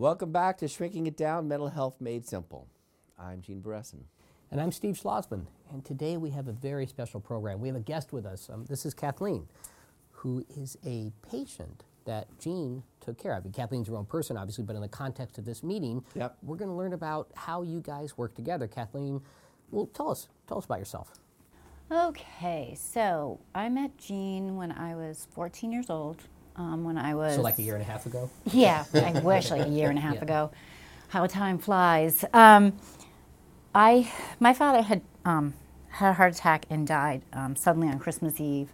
Welcome back to Shrinking It Down Mental Health Made Simple. I'm Gene Beresin. And I'm Steve Schlozman. And today we have a very special program. We have a guest with us. Um, this is Kathleen, who is a patient that Gene took care of. And Kathleen's her own person, obviously, but in the context of this meeting, Yep. we're going to learn about how you guys work together. Kathleen, well, tell us, tell us about yourself. Okay, so I met Gene when I was 14 years old. Um, when I was So, like a year and a half ago? Yeah, I wish like a year and a half Yeah. ago. How time flies. Um, I my father had um, had a heart attack and died um, suddenly on Christmas Eve,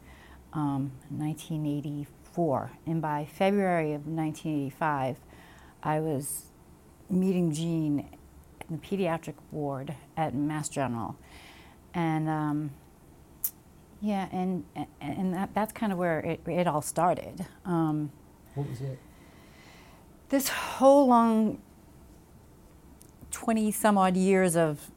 um, 1984. And by February of 1985, I was meeting Gene in the pediatric ward at Mass General, and um, yeah, and and- that, that's kind of where it, it all started. Um, What was it? this whole long 20 some odd years of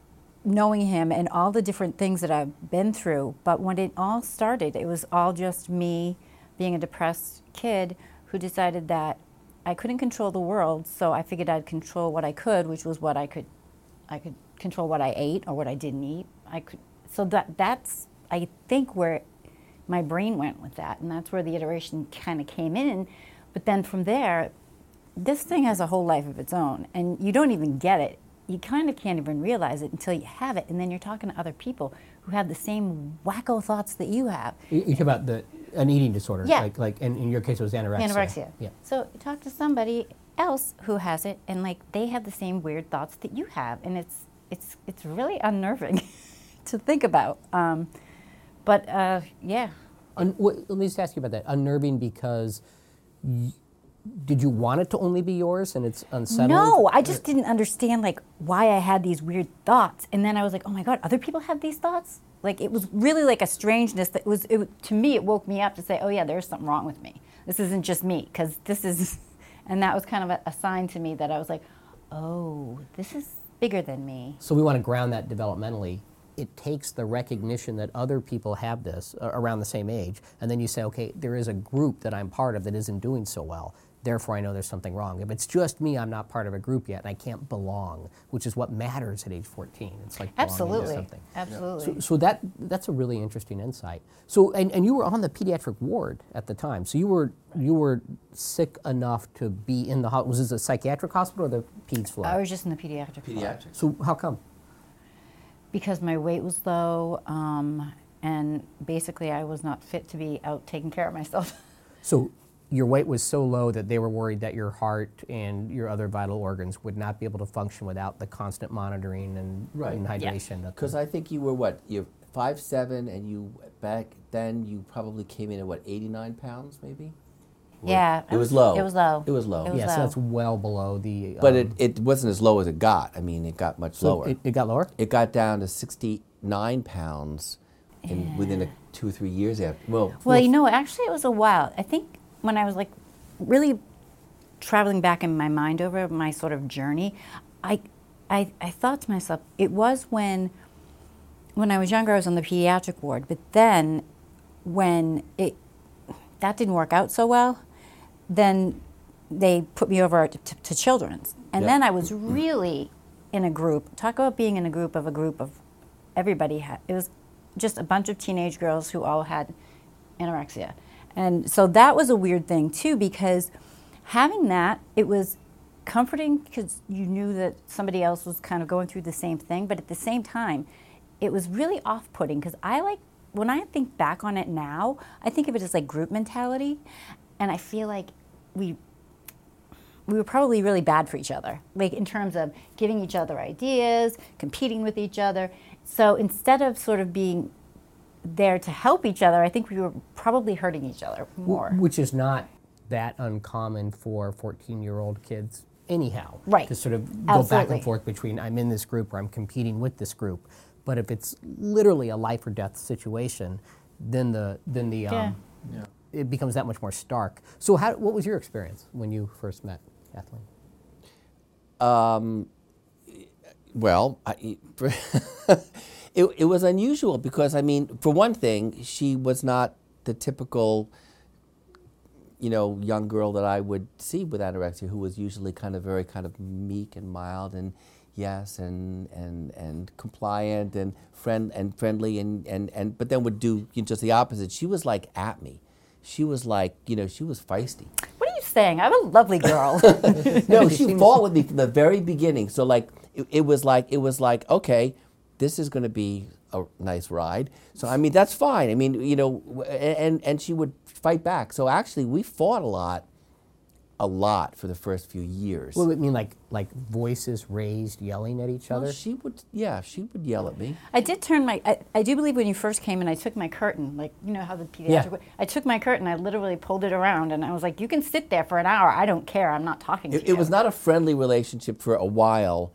knowing him and all the different things that I've been through. But when it all started, it was all just me being a depressed kid who decided that I couldn't control the world, so I figured I'd control what I could, which was what I could I could control what I ate or what I didn't eat. I could so that that's I think where my brain went with that and that's where the iteration kind of came in. But then from there, this thing has a whole life of its own and you don't even get it you kind of can't even realize it until you have it and then you're talking to other people who have the same wacko thoughts that you have You, you talk about the, an eating disorder. Yeah. Like, like, and in your case, it was anorexia. anorexia Yeah. so you talk to somebody else who has it and like they have the same weird thoughts that you have and it's it's it's really unnerving to think about um, but uh, yeah Un, what, let me just ask you about that. Unnerving because y- did you want it to only be yours and it's unsettling? No, I just didn't understand like why I had these weird thoughts, and then I was like, oh my god, other people have these thoughts. Like it was really like a strangeness that was it, to me. It woke me up to say, oh yeah, there's something wrong with me. This isn't just me because this is, and that was kind of a, a sign to me that I was like, oh, this is bigger than me. So we want to ground that developmentally. It takes the recognition that other people have this uh, around the same age, and then you say, okay, there is a group that I'm part of that isn't doing so well. Therefore, I know there's something wrong. If it's just me, I'm not part of a group yet, and I can't belong, which is what matters at age 14. It's like belonging to Absolutely, something. absolutely. So, so that that's a really interesting insight. So, and, and you were on the pediatric ward at the time. So you were you were sick enough to be in the hospital. Was this a psychiatric hospital or the peds floor? I was just in the pediatric. floor. So how come? Because my weight was low, um, and basically I was not fit to be out taking care of myself. So your weight was so low that they were worried that your heart and your other vital organs would not be able to function without the constant monitoring and, Right. and hydration. that the- Because I think you were what? You're five seven, and you back then you probably came in at what? Eighty nine pounds, maybe. Or- Yeah, It was was- low. it was low. It was low. It was yeah, so that's well below the. But um, it, it wasn't as low as it got. I mean, it got much so lower. It, it got lower. It got down to 69 pounds in, within a, two or three years after. Well, Well, you know, actually, it was a while. I think when I was like really traveling back in my mind over my sort of journey, I, I, I thought to myself, it was when, when I was younger, I was on the pediatric ward. But then, when it, that didn't work out so well, then they put me over to, to, children's, and Yep. then I was really in a group. Talk about being in a group of a group of everybody had. It was just a bunch of teenage girls who all had anorexia. And so that was a weird thing too because having that, it was comforting because you knew that somebody else was kind of going through the same thing, but at the same time, it was really off putting because I like, when I think back on it now, I think of it as like group mentality. And I feel like we we were probably really bad for each other, like in terms of giving each other ideas, competing with each other. So instead of sort of being there to help each other, I think we were probably hurting each other more. Which is not that uncommon for 14 year old kids, anyhow. Right. To sort of go back and forth between I'm in this group or I'm competing with this group. But if it's literally a life or death situation, then the then the um, Yeah. It becomes that much more stark. So, how, what was your experience when you first met Kathleen? Um, well, I, it, it was unusual because, I mean, for one thing, she was not the typical you know, young girl that I would see with anorexia who was usually kind of very kind of meek and mild and yes and and and compliant and friend and friendly and and, and but then would do just the opposite. She was like at me. She was like, you know, she was feisty. What are you saying? I'm a lovely girl. no, she fought with me from the very beginning. So like it, it was like it was like okay, this is going to be a nice ride. So I mean that's fine. I mean you know, and and she would fight back. So actually we fought a lot, a lot for the first few years. Well, I mean, like like voices raised, yelling at each Well, other. she would yeah she would yell at me. I did turn my. I, I do believe when you first came in, I took my curtain, like you know how the pediatric. Yeah. wa- I took my curtain, I literally pulled it around, and I was like, "You can sit there for an hour. I don't care. I'm not talking to It, you." it was not a friendly relationship for a while,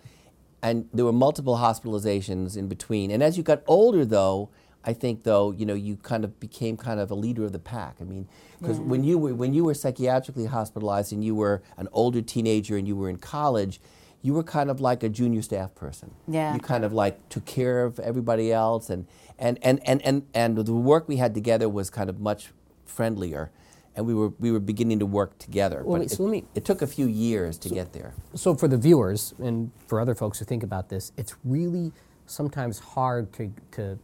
and there were multiple hospitalizations in between. And as you got older, though, I think though you know you kind of became kind of a leader of the pack. I mean, because when you were when you were psychiatrically hospitalized and you were an older teenager and you were in college. You were kind of like a junior staff person. Yeah. You kind of like took care of everybody else, and and, and, and, and and the work we had together was kind of much friendlier, and we were we were beginning to work together. Well, but wait, so it, let me- it took a few years to get there. so for the viewers and for other folks who think about this, it's really sometimes hard to, to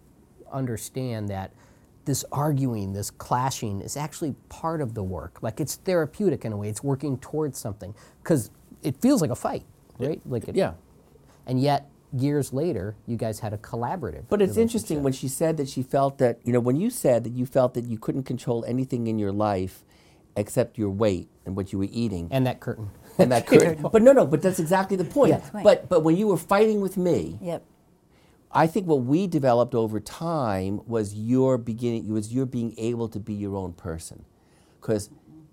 understand that this arguing, this clashing is actually part of the work. Like it's therapeutic in a way. It's working towards something because it feels like a fight, right? Like it, Yeah. And yet years later, you guys had a collaborative. But it's interesting when she said that she felt that, you know, when you said that you felt that you couldn't control anything in your life except your weight and what you were eating. and that curtain. And that curtain. but no, no, but that's exactly the point. Yeah. But but when you were fighting with me, Yep. I think what we developed over time was your beginning was your being able to be your own person, because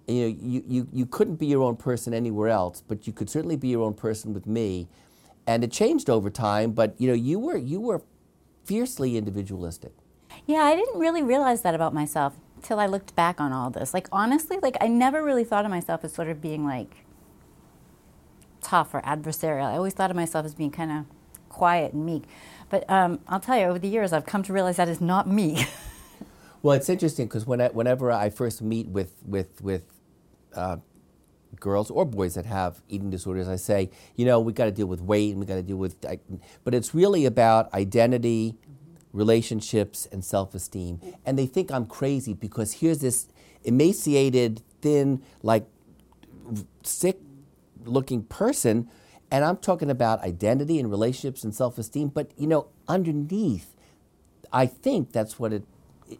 you know you, you, you couldn't be your own person anywhere else, but you could certainly be your own person with me, and it changed over time. But you know you were you were fiercely individualistic. Yeah, I didn't really realize that about myself till I looked back on all this. Like honestly, like I never really thought of myself as sort of being like tough or adversarial. I always thought of myself as being kind of quiet and meek. But um, I'll tell you, over the years, I've come to realize that is not me. Well, it's interesting because when whenever I first meet with with with uh, girls or boys that have eating disorders, I say, you know, we got to deal with weight and we got to deal with, but it's really about identity, relationships, and self-esteem. And they think I'm crazy because here's this emaciated, thin, like sick-looking person, and I'm talking about identity and relationships and self-esteem. But you know, underneath, I think that's what it.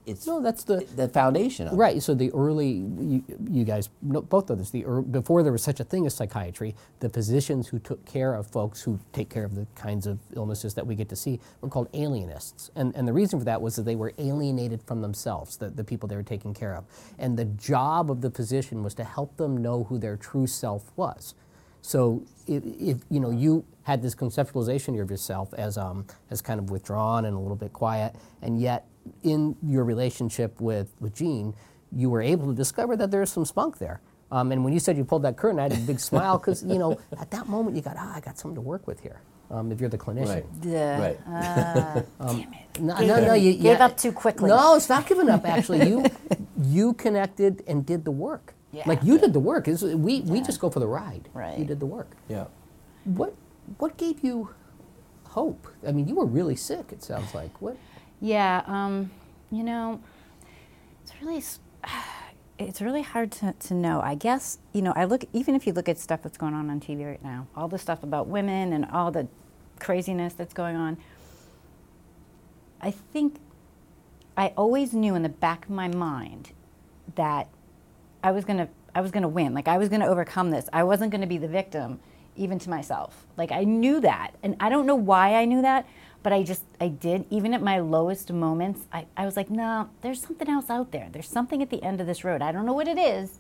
It's No, that's the- the foundation of it. Right. So the early, you, you guys, both of this, the ear before there was such a thing as psychiatry, the physicians who took care of folks who take care of the kinds of illnesses that we get to see were called alienists. And, and the reason for that was that they were alienated from themselves, the, the people they were taking care of. And the job of the physician was to help them know who their true self was. So if, if you know you had this conceptualization of yourself as um, as kind of withdrawn and a little bit quiet, and yet in your relationship with with Gene, you were able to discover that there's some spunk there. Um, and when you said you pulled that curtain, I had a big smile because you know at that moment you got ah I got something to work with here. Um, if you're the clinician. Right. Yeah. Right. Damn it. No, no, no. You, Gave yeah. up too quickly. No, it's not giving up. Actually, you you connected and did the work. Yeah. Like you did the work. It's- we we just go for the ride. Right. You did the work. Yeah. What what gave you hope? I mean, you were really sick. It sounds like what? Yeah, um, you know, it's really it's really hard to, to know. I guess you know I look even if you look at stuff that's going on on TV right now, all the stuff about women and all the craziness that's going on. I think I always knew in the back of my mind that I was gonna I was gonna win. Like I was gonna overcome this. I wasn't gonna be the victim, even to myself. Like I knew that, and I don't know why I knew that, but I just I did. Even at my lowest moments, I, I was like, no, there's something else out there. There's something at the end of this road. I don't know what it is,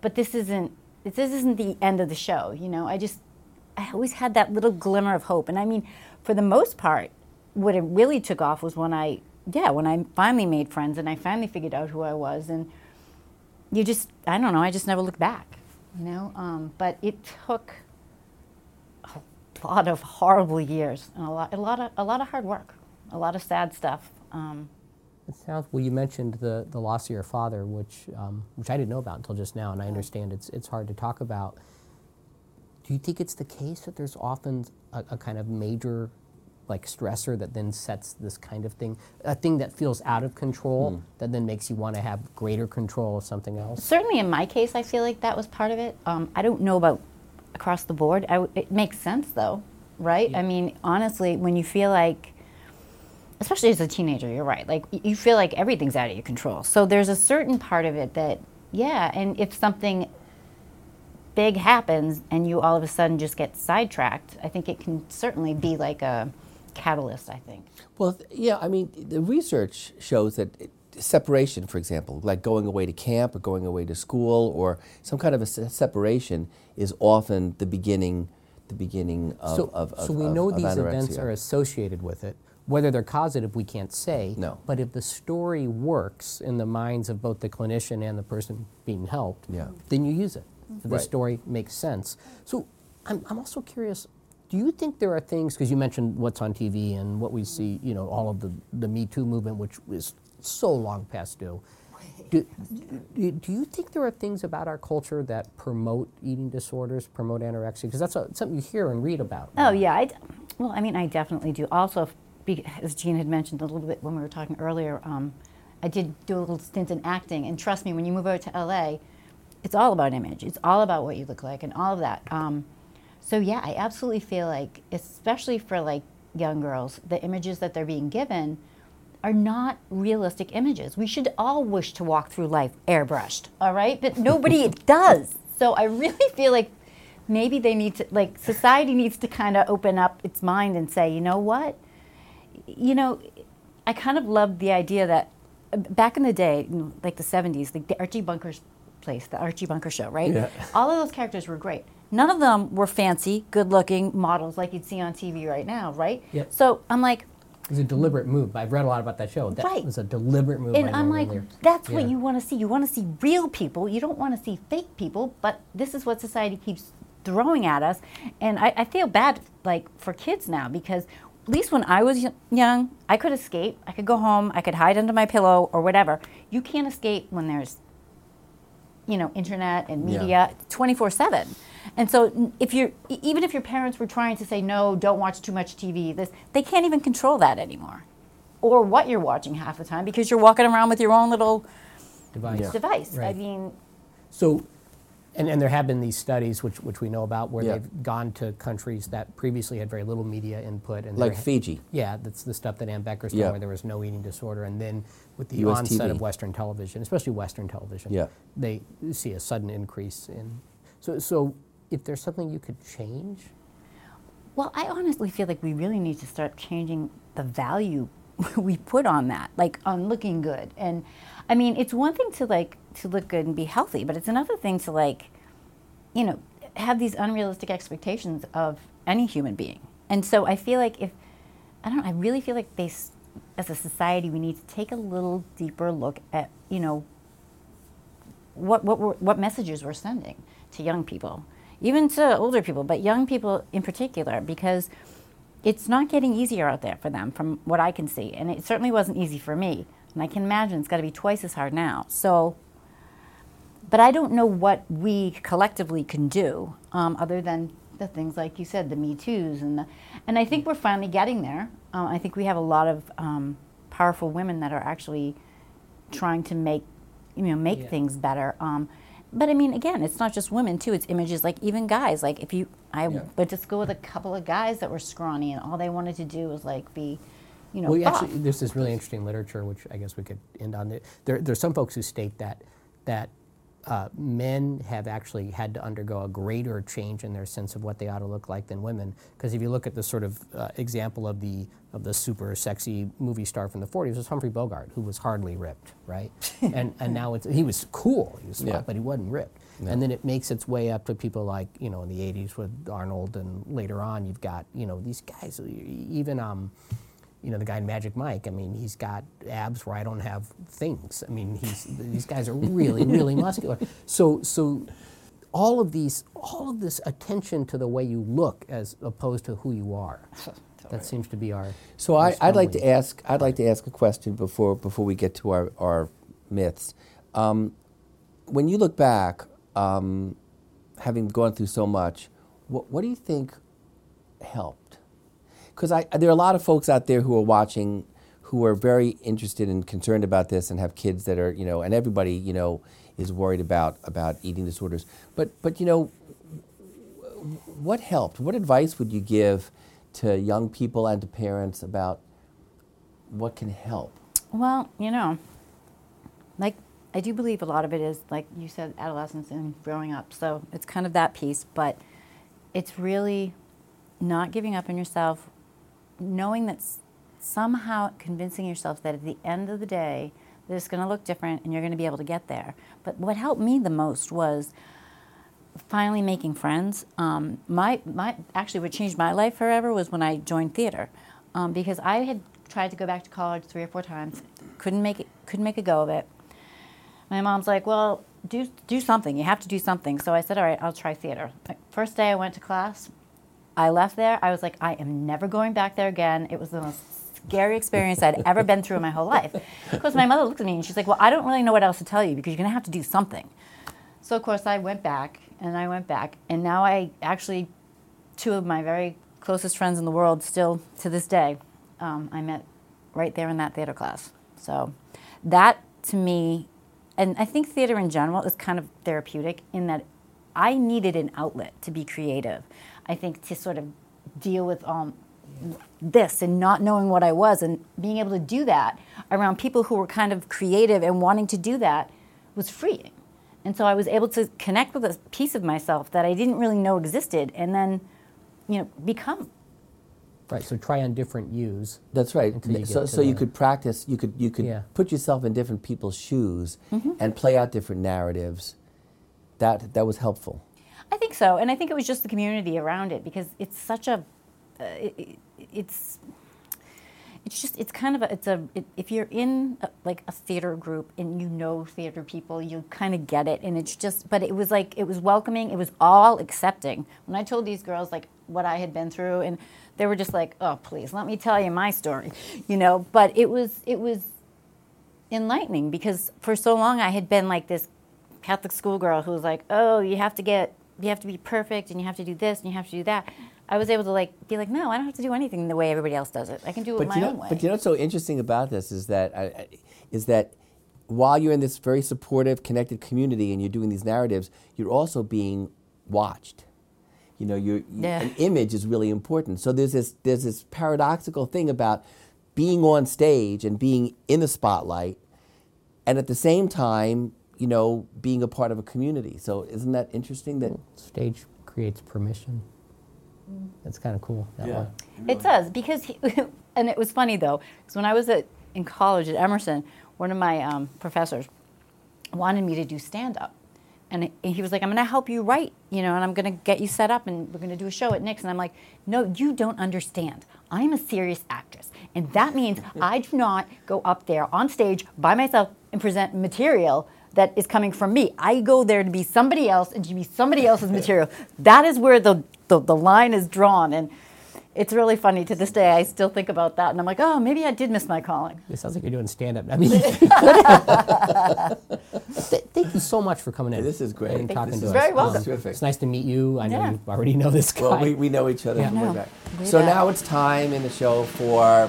but this isn't this isn't the end of the show. You know, I just I always had that little glimmer of hope. And I mean, for the most part, what it really took off was when I, yeah, when I finally made friends and I finally figured out who I was. And you just, I don't know, I just never looked back, you know? Um, but it took a lot of horrible years and a lot, a lot of, a lot of hard work, a lot of sad stuff. Um, It sounds well. You mentioned the, the loss of your father, which um, which I didn't know about until just now, and I understand it's it's hard to talk about. Do you think it's the case that there's often a, a kind of major like stressor that then sets this kind of thing, a thing that feels out of control that then makes you want to have greater control of something else? Certainly in my case, I feel like that was part of it. Um, I don't know about across the board. I w it makes sense though, right? I mean, honestly, when you feel like, especially as a teenager, you're right. Like you feel like everything's out of your control. So there's a certain part of it that, yeah, and if something big happens and you all of a sudden just get sidetracked, I think it can certainly be like a catalyst. I think. Well, yeah, I mean, the research shows that it- separation, for example, like going away to camp or going away to school or some kind of a se- separation, is often the beginning, the beginning of so, of, of so we of- know of these events are associated with it. Whether they're causative, we can't say. No. But if the story works in the minds of both the clinician and the person being helped, Yeah. then you use it. If the Right. story makes sense. So I'm, I'm also curious. Do you think there are things because you mentioned what's on TV and what we see, you know, all of the the Me Too movement, which is so long past due. Do, do, do you think there are things about our culture that promote eating disorders, promote anorexia? Because that's a, something you hear and read about. Oh yeah, I d well, I mean, I definitely do. Also, be, as Gene had mentioned a little bit when we were talking earlier, um, I did do a little stint in acting, and trust me, when you move over to LA, it's all about image. It's all about what you look like and all of that. Um, so yeah, I absolutely feel like, especially for like young girls, the images that they're being given are not realistic images. We should all wish to walk through life airbrushed, all right? But nobody does. So I really feel like maybe they need to, like, society needs to kind of open up its mind and say, you know what? You know, I kind of loved the idea that back in the day, like the 70s, like the Archie Bunker's place, the Archie Bunker show, right? Yeah. All of those characters were great. None of them were fancy, good looking models like you'd see on TV right now, right? Yep. So I'm like, It was a deliberate move. I've read a lot about that show. That Right. was a deliberate move. And I'm like, Lear. that's what you want to see. You want to see real people. You don't want to see fake people. But this is what society keeps throwing at us. And I, I feel bad, like for kids now, because at least when I was y- young, I could escape. I could go home. I could hide under my pillow or whatever. You can't escape when there's, you know, internet and Yeah. media, twenty four seven. And so, if you're e- even if your parents were trying to say no, don't watch too much TV, this they can't even control that anymore, or what you're watching half the time because you're walking around with your own little device. Yeah. device. I mean, So, and, and there have been these studies which, which we know about where Yeah. they've gone to countries that previously had very little media input and like Fiji. Yeah, that's the stuff that Anne Becker's Yeah. done, where there was no eating disorder, and then with the US onset TV. of Western television, especially Western television, Yeah. they see a sudden increase in. So, so if there's something you could change, well, I honestly feel like we really need to start changing the value we put on that, like on looking good. And I mean, it's one thing to like to look good and be healthy, but it's another thing to like, you know, have these unrealistic expectations of any human being. And so I feel like if I don't know, I really feel like they, as a society, we need to take a little deeper look at, you know, what what what messages we're sending to young people, even to older people, but young people in particular, because it's not getting easier out there for them, from what I can see, and it certainly wasn't easy for me, and I can imagine it's got to be twice as hard now. So, but I don't know what we collectively can do, um, other than the things like you said, the Me Too's, and the, and I think we're finally getting there. Uh, I think we have a lot of um, powerful women that are actually trying to make you know make Yeah. things better um, but i mean again it's not just women too it's images like even guys like if you i Yeah. went to school with a couple of guys that were scrawny and all they wanted to do was like be you know well, actually, there's this really interesting literature, which I guess we could end on. It. There, there's some folks who state that that uh, men have actually had to undergo a greater change in their sense of what they ought to look like than women. Because if you look at the sort of uh, example of the of the super sexy movie star from the 40s, was Humphrey Bogart, who was hardly ripped, right? and and now it's he was cool, he was smart, Yeah. but he wasn't ripped. And then it makes its way up to people like you know in the 80s with Arnold, and later on you've got you know these guys, even. Um, you know, the guy in Magic Mike, I mean, he's got abs where I don't have things. I mean, he's, these guys are really, really muscular. So, so all of these, all of this attention to the way you look as opposed to who you are. That seems to be our. So I, I'd like to ask. I'd like to ask a question before before we get to our our myths. Um, when you look back, um, having gone through so much, what, what do you think helped? Because I there are a lot of folks out there who are watching, who are very interested and concerned about this, and have kids that are you know, and everybody you know is worried about about eating disorders. But but you know, what helped? What advice would you give to young people and to parents about what can help? Well, you know, like I do believe a lot of it is like you said, adolescence and growing up. So it's kind of that piece, but it's really not giving up on yourself, knowing that somehow convincing yourself that at the end of the day, that it's going to look different and you're going to be able to get there. But what helped me the most was finally making friends. Um, my, my, actually, what changed my life forever was when I joined theater, um, because I had tried to go back to college three or four times, couldn't make it, couldn't make a go of it. My mom's like, "Well, do do something. You have to do something." So I said, "All right, I'll try theater." First day I went to class, I left there. I was like, "I am never going back there again." It was the most scary experience I'd ever been through in my whole life. Because my mother looked at me and she's like, "Well, I don't really know what else to tell you because you're going to have to do something." So of course I went back and I went back and now I actually two of my very closest friends in the world still to this day um, I met right there in that theater class. So that to me, and I think theater in general is kind of therapeutic in that I needed an outlet to be creative. I think to sort of deal with um, this and not knowing what I was and being able to do that around people who were kind of creative and wanting to do that was freeing. And so I was able to connect with a piece of myself that I didn't really know existed and then, you know, become. Right. So try on different yous. That's right. You so get to so you could practice. You could you could Yeah. put yourself in different people's shoes Mm-hmm. and play out different narratives. That that was helpful. I think so, and I think it was just the community around it because it's such a, uh, it, it- it's, it's just it's kind of a it's a it, if you're in a, like a theater group and you know theater people, you kind of get it, and it's just but it was like it was welcoming, it was all accepting. When I told these girls like what I had been through, and they were just like, oh please let me tell you my story, you know. But it was it was enlightening because for so long I had been like this Catholic schoolgirl who was like, "Oh, you have to get, you have to be perfect, and you have to do this, and you have to do that." I was able to like be like, "No, I don't have to do anything the way everybody else does it. I can do it But my you know, own way." but you know what's so interesting about this is that I, is that while you're in this very supportive, connected community and you're doing these narratives, you're also being watched. You know, you're, you- Yeah. an image is really important. So there's this there's this paradoxical thing about being on stage and being in the spotlight, and at the same time, you know, being a part of a community. So isn't that interesting? That Stage creates permission. That's kind of cool. That Yeah. way. It does because, he, and it was funny though, because when I was at, in college at Emerson, one of my um, professors wanted me to do stand up, and he- he was like, "I'm going to help you write, you know, and I'm going to get you set up, and we're going to do a show at Nick's." And I'm like, "No, you don't understand. I'm a serious actress, and that means I do not go up there on stage by myself and present material." That is coming from me. I go there to be somebody else and to be somebody else's material. That is where the, the, the line is drawn. And it's really funny to this day. I still think about that, and I'm like, oh, maybe I did miss my calling. It sounds like you're doing stand up. I mean, Th- thank you so much for coming in. this is great. And This talking is to us. very welcome. This terrific. It's nice to meet you. I know Yeah. you already know this guy. Well, we, we know each other Yeah. from way back. way So back. now it's time in the show for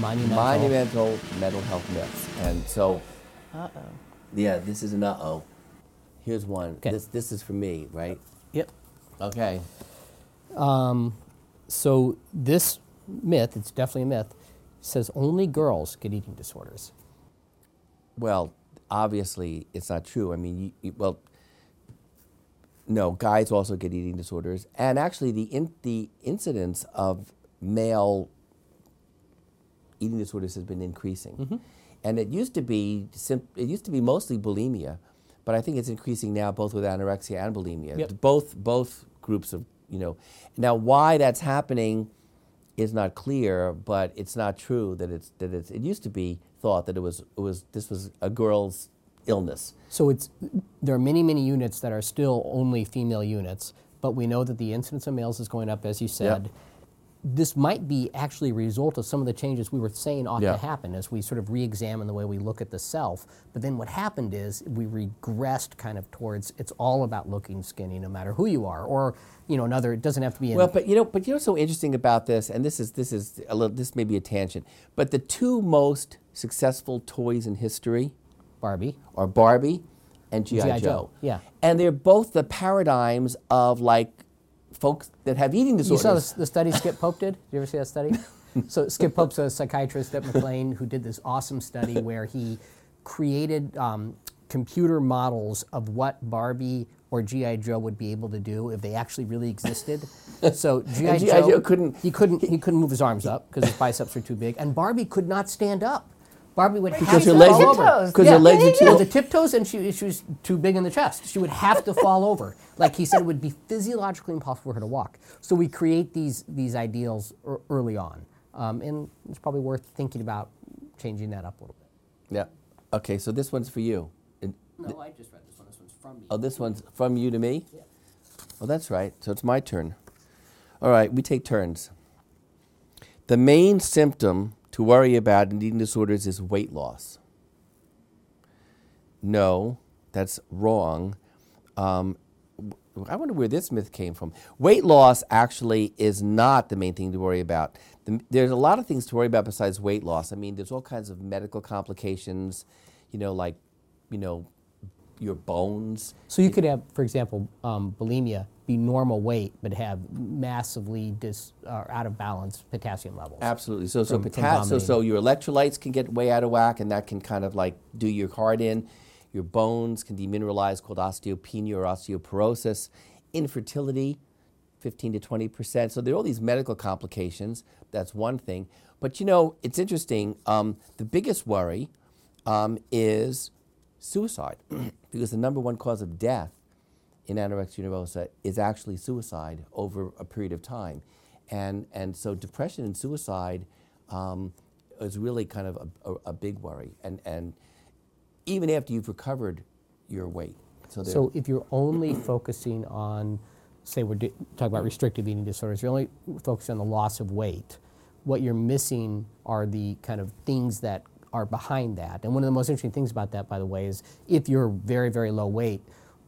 monumental. monumental mental health myths. And so, Uh oh. yeah, this is an uh oh. Here's one. Okay. This this is for me, right? Yep. Okay. Um, So this myth, it's definitely a myth, says only girls get eating disorders. Well, obviously, it's not true. I mean, you, you, well, no, guys also get eating disorders, and actually, the in, the incidence of male eating disorders has been increasing. And it used to be sim- it used to be mostly bulimia, but I think it's increasing now both with anorexia and bulimia. Yep. Both both groups of you know. Now, why that's happening is not clear, but it's not true that it's that it's. It used to be thought that it was it was this was a girl's illness. So it's there are many many units that are still only female units, but we know that the incidence of males is going up, as you said. This might be actually a result of some of the changes we were saying ought Yeah. to happen as we sort of re-examine the way we look at the self. But then what happened is we regressed kind of towards it's all about looking skinny no matter who you are, or you know another. It doesn't have to be. Well, but you know, but you know, what's so interesting about this, and this is this is a little, this may be a tangent, but the two most successful toys in history Barbie. are Barbie and GI G.I. Joe. Joe, yeah. and they're both the paradigms of like folks that have eating disorders. You saw the, the study Skip Pope did? Did you ever see that study? so Skip Pope's a psychiatrist at McLean who did this awesome study where he created um, computer models of what Barbie or GI Joe would be able to do if they actually really existed. So GI Joe, Joe couldn't- he couldn't he couldn't move his arms up because his biceps were too big, and Barbie could not stand up. Barbie would have Because to her legs fall are- over. because her legs are too- Well, the tiptoes, and she, she was too big in the chest. She would have to fall over. Like he said, it would be physiologically impossible for her to walk. So we create these these ideals ear- early on, um, and it's probably worth thinking about changing that up a little bit. yeah. Okay, so this one's for you. And- No, I just read this one. This one's from me. Oh, this one's from you to me? Yeah. Oh, that's right. So it's my turn. All right, we take turns. The main symptom to worry about in eating disorders is weight loss. No, that's wrong. Um, I wonder where this myth came from. Weight loss actually is not the main thing to worry about. The, there's a lot of things to worry about besides weight loss. I mean, there's all kinds of medical complications, you know, like, you know, your bones. So you could have, for example, um, bulimia be normal weight, but have massively dis, uh, out of balance potassium levels. Absolutely. So, so, From- from so, so your electrolytes can get way out of whack, and that can kind of like do your heart in. Your bones can demineralize, called osteopenia or osteoporosis. Infertility, 15 to 20 percent. So there are all these medical complications. That's one thing. But you know, it's interesting. Um, the biggest worry um, is suicide, because the number one cause of death in anorexia nervosa is actually suicide over a period of time. And, and so depression and suicide um, is really kind of a, a, a big worry. And, and even after you've recovered your weight. So, So if you're only focusing on, say we're di- talking about restrictive eating disorders, you're only focusing on the loss of weight. What you're missing are the kind of things that are behind that. And one of the most interesting things about that, by the way, is if you're very, very low weight,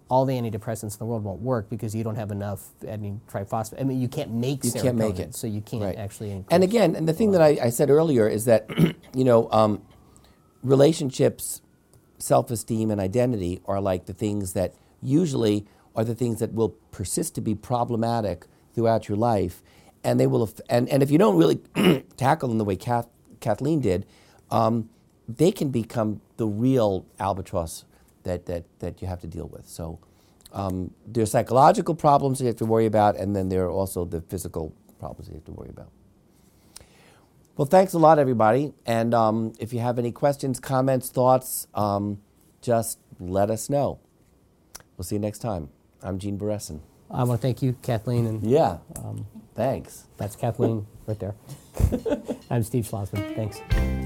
all the antidepressants in the world won't work because you don't have enough adenine triphosphate. I mean, you can't make You serotonin, can't make it. so you can't Right. actually. And again, and the thing that I, I said earlier is that, you know, um, relationships, self esteem, and identity are like the things that usually are the things that will persist to be problematic throughout your life. And they will, and, and if you don't really tackle them the way Kath, Kathleen did, um, they can become the real albatross that, that, that you have to deal with. So um, there are psychological problems that you have to worry about, and then there are also the physical problems that you have to worry about. Well, thanks a lot, everybody. And um, if you have any questions, comments, thoughts, um, just let us know. We'll see you next time. I'm Gene Beresin. I want to thank you, Kathleen, and Yeah. thanks. that's Kathleen right there. I'm Steve Schlozman. Thanks.